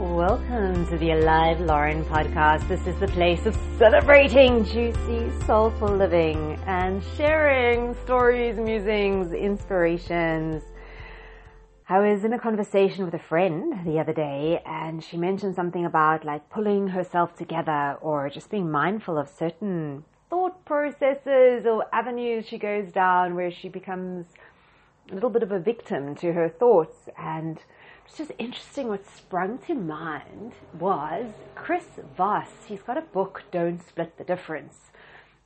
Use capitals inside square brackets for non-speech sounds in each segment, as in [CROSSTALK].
Welcome to the Alive Lauren podcast. This is the place of celebrating juicy, soulful living and sharing stories, musings, inspirations. I was in a conversation with a friend the other day and she mentioned something about like pulling herself together or just being mindful of certain thought processes or avenues she goes down where she becomes a little bit of a victim to her thoughts and it's just interesting what sprung to mind was Chris Voss. He's got a book, Don't Split the Difference.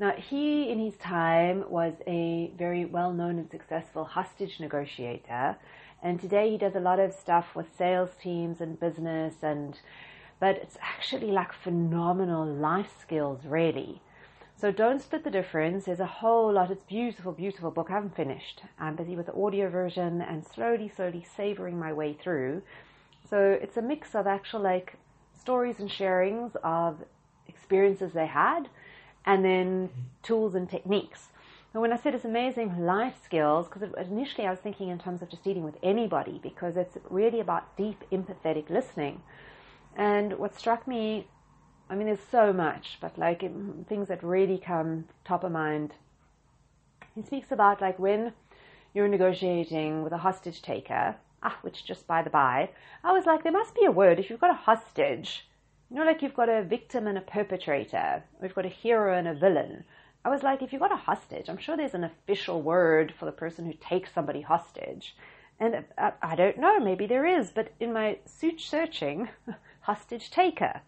Now, he in his time was a very well known and successful hostage negotiator, and today he does a lot of stuff with sales teams and business, and but it's actually like phenomenal life skills, really. So don't split the difference. There's a whole lot. It's beautiful, beautiful book. I haven't finished. I'm busy with the audio version and slowly, slowly savoring my way through. So it's a mix of actual like stories and sharings of experiences they had, and then tools and techniques. And when I said it's amazing life skills, because initially I was thinking in terms of just dealing with anybody, because it's really about deep empathetic listening. And what struck me I mean, there's so much, but like things that really come top of mind. He speaks about like when you're negotiating with a hostage taker, ah, which just by the by, I was like, there must be a word if you've got a hostage. You know, like you've got a victim and a perpetrator, we've got a hero and a villain. I was like, if you've got a hostage, I'm sure there's an official word for the person who takes somebody hostage. And uh, I don't know, maybe there is, but in my suit searching, [LAUGHS] hostage taker.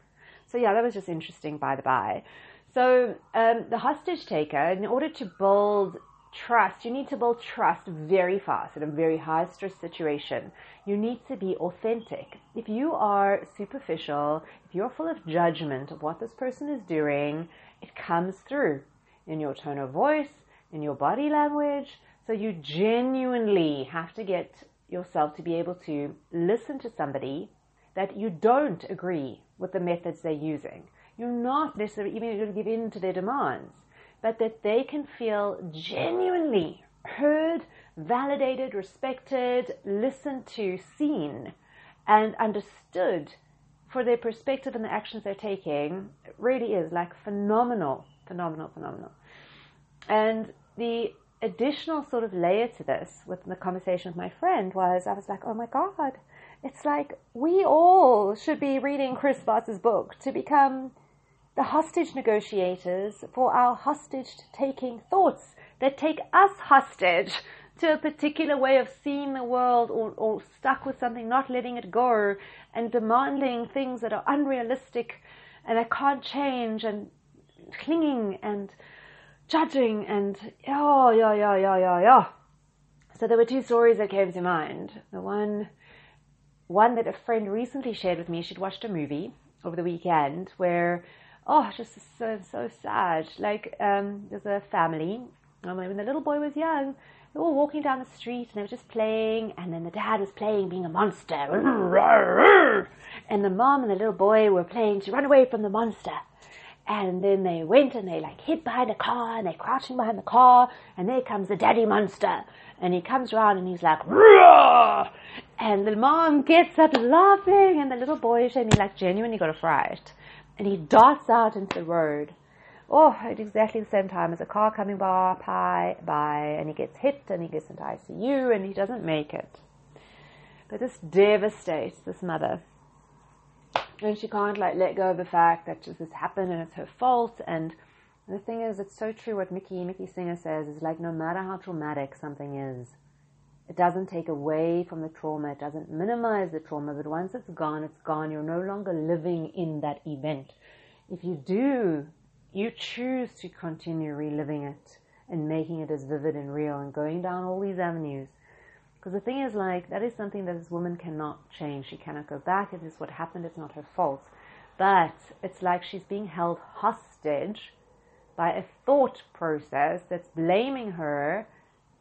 So yeah, that was just interesting by the by. So um, the hostage taker, in order to build trust, you need to build trust very fast in a very high stress situation. You need to be authentic. If you are superficial, if you're full of judgment of what this person is doing, it comes through in your tone of voice, in your body language. So you genuinely have to get yourself to be able to listen to somebody that you don't agree with the methods they're using. You're not necessarily even going to give in to their demands, but that they can feel genuinely heard, validated, respected, listened to, seen, and understood for their perspective and the actions they're taking it really is like phenomenal, phenomenal, phenomenal. And the additional sort of layer to this with the conversation with my friend was I was like, oh my God, it's like we all should be reading Chris Voss's book to become the hostage negotiators for our hostage taking thoughts that take us hostage to a particular way of seeing the world or, or stuck with something, not letting it go and demanding things that are unrealistic and I can't change and clinging and judging and oh yeah yeah yeah yeah yeah. So there were two stories that came to mind. The one one that a friend recently shared with me. She'd watched a movie over the weekend where, oh, just so so sad. Like um, there's a family. Um, when the little boy was young, they were walking down the street and they were just playing, and then the dad was playing being a monster, [LAUGHS] and the mom and the little boy were playing to run away from the monster. And then they went and they like hid behind a car and they're crouching behind the car and there comes the daddy monster and he comes around and he's like! And the mom gets up laughing, and the little boy, I mean, like genuinely got a fright, and he darts out into the road. Oh, at exactly the same time as a car coming by, by, and he gets hit, and he gets into ICU, and he doesn't make it. But this devastates this mother, and she can't like let go of the fact that just this happened and it's her fault, and the thing is, it's so true what Mickey, Mickey Singer says is like no matter how traumatic something is, it doesn't take away from the trauma, it doesn't minimize the trauma, but once it's gone, it's gone. You're no longer living in that event. If you do, you choose to continue reliving it and making it as vivid and real and going down all these avenues. Because the thing is, like, that is something that this woman cannot change. She cannot go back. It is what happened. It's not her fault. But it's like she's being held hostage by a thought process that's blaming her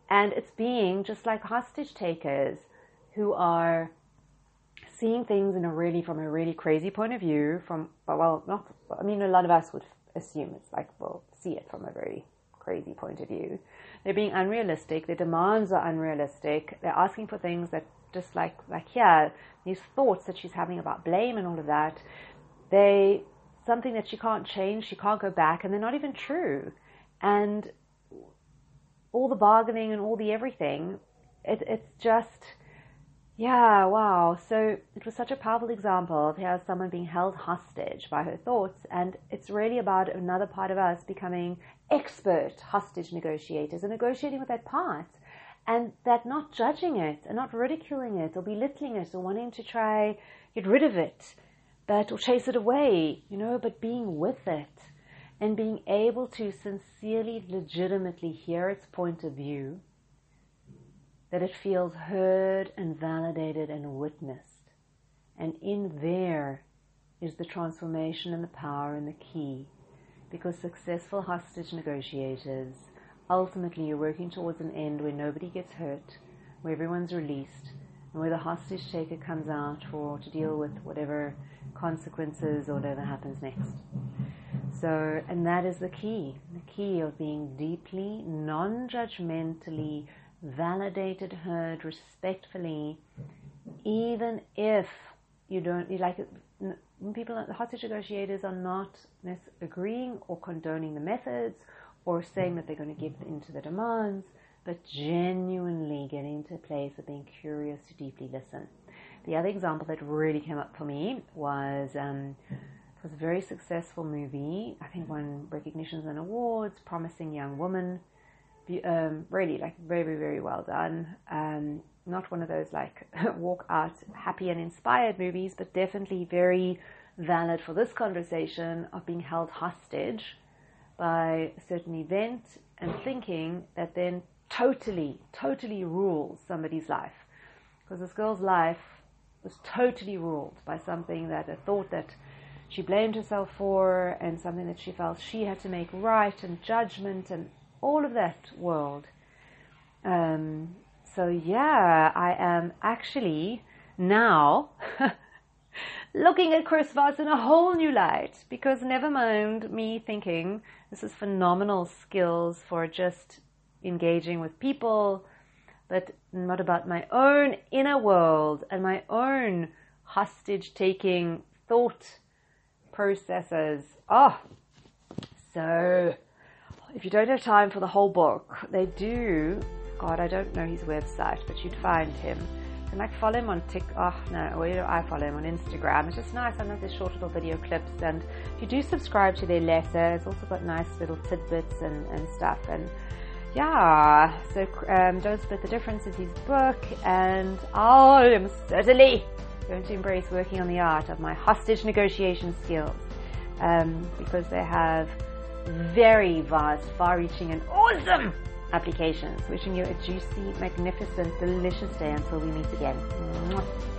and it's being just like hostage takers who are seeing things in a really from a really crazy point of view from well not i mean a lot of us would assume it's like well see it from a very crazy point of view. They're being unrealistic. Their demands are unrealistic. They're asking for things that just like, like here, these thoughts that she's having about blame and all of that, they, something that she can't change, she can't go back, and they're not even true. And all the bargaining and all the everything, it, it's just, yeah, wow. So it was such a powerful example of how someone being held hostage by her thoughts, and it's really about another part of us becoming expert hostage negotiators and negotiating with that part, and that not judging it and not ridiculing it or belittling it or wanting to try get rid of it, but or chase it away, you know, but being with it and being able to sincerely, legitimately hear its point of view that it feels heard and validated and witnessed. And in there is the transformation and the power and the key. Because successful hostage negotiators, ultimately you're working towards an end where nobody gets hurt, where everyone's released, and where the hostage taker comes out for to deal with whatever consequences or whatever happens next. So, and that is the key, the key of being deeply, non-judgmentally validated, heard respectfully, even if you don't, you like, people, the hostage negotiators are not agreeing or condoning the methods or saying that they're going to give in to the demands, but genuinely getting to a place of being curious to deeply listen. The other example that really came up for me was um, was a very successful movie. I think won recognitions and awards. Promising Young Woman um, really like very very well done. Um, not one of those like [LAUGHS] walk out happy and inspired movies, but definitely very valid for this conversation of being held hostage by a certain event and thinking that then totally, totally rules somebody's life. Because this girl's life was totally ruled by something that a thought that she blamed herself for and something that she felt she had to make right and judgment and all of that world. Um, so yeah, I am actually now [LAUGHS] looking at Chris Voss in a whole new light because never mind me thinking this is phenomenal skills for just engaging with people, but not about my own inner world and my own hostage taking thought processes. Oh, so if you don't have time for the whole book, they do. God, I don't know his website, but you'd find him. Can like follow him on TikTok. Oh, no, do I follow him on Instagram? It's just nice. Sometimes there's short little video clips, and if you do subscribe to their letter, it's also got nice little tidbits and, and stuff. And yeah, so um, don't split the difference is his book, and I am certainly going to embrace working on the art of my hostage negotiation skills um, because they have very vast, far-reaching and awesome applications. Wishing you a juicy, magnificent, delicious day until we meet again. Mwah.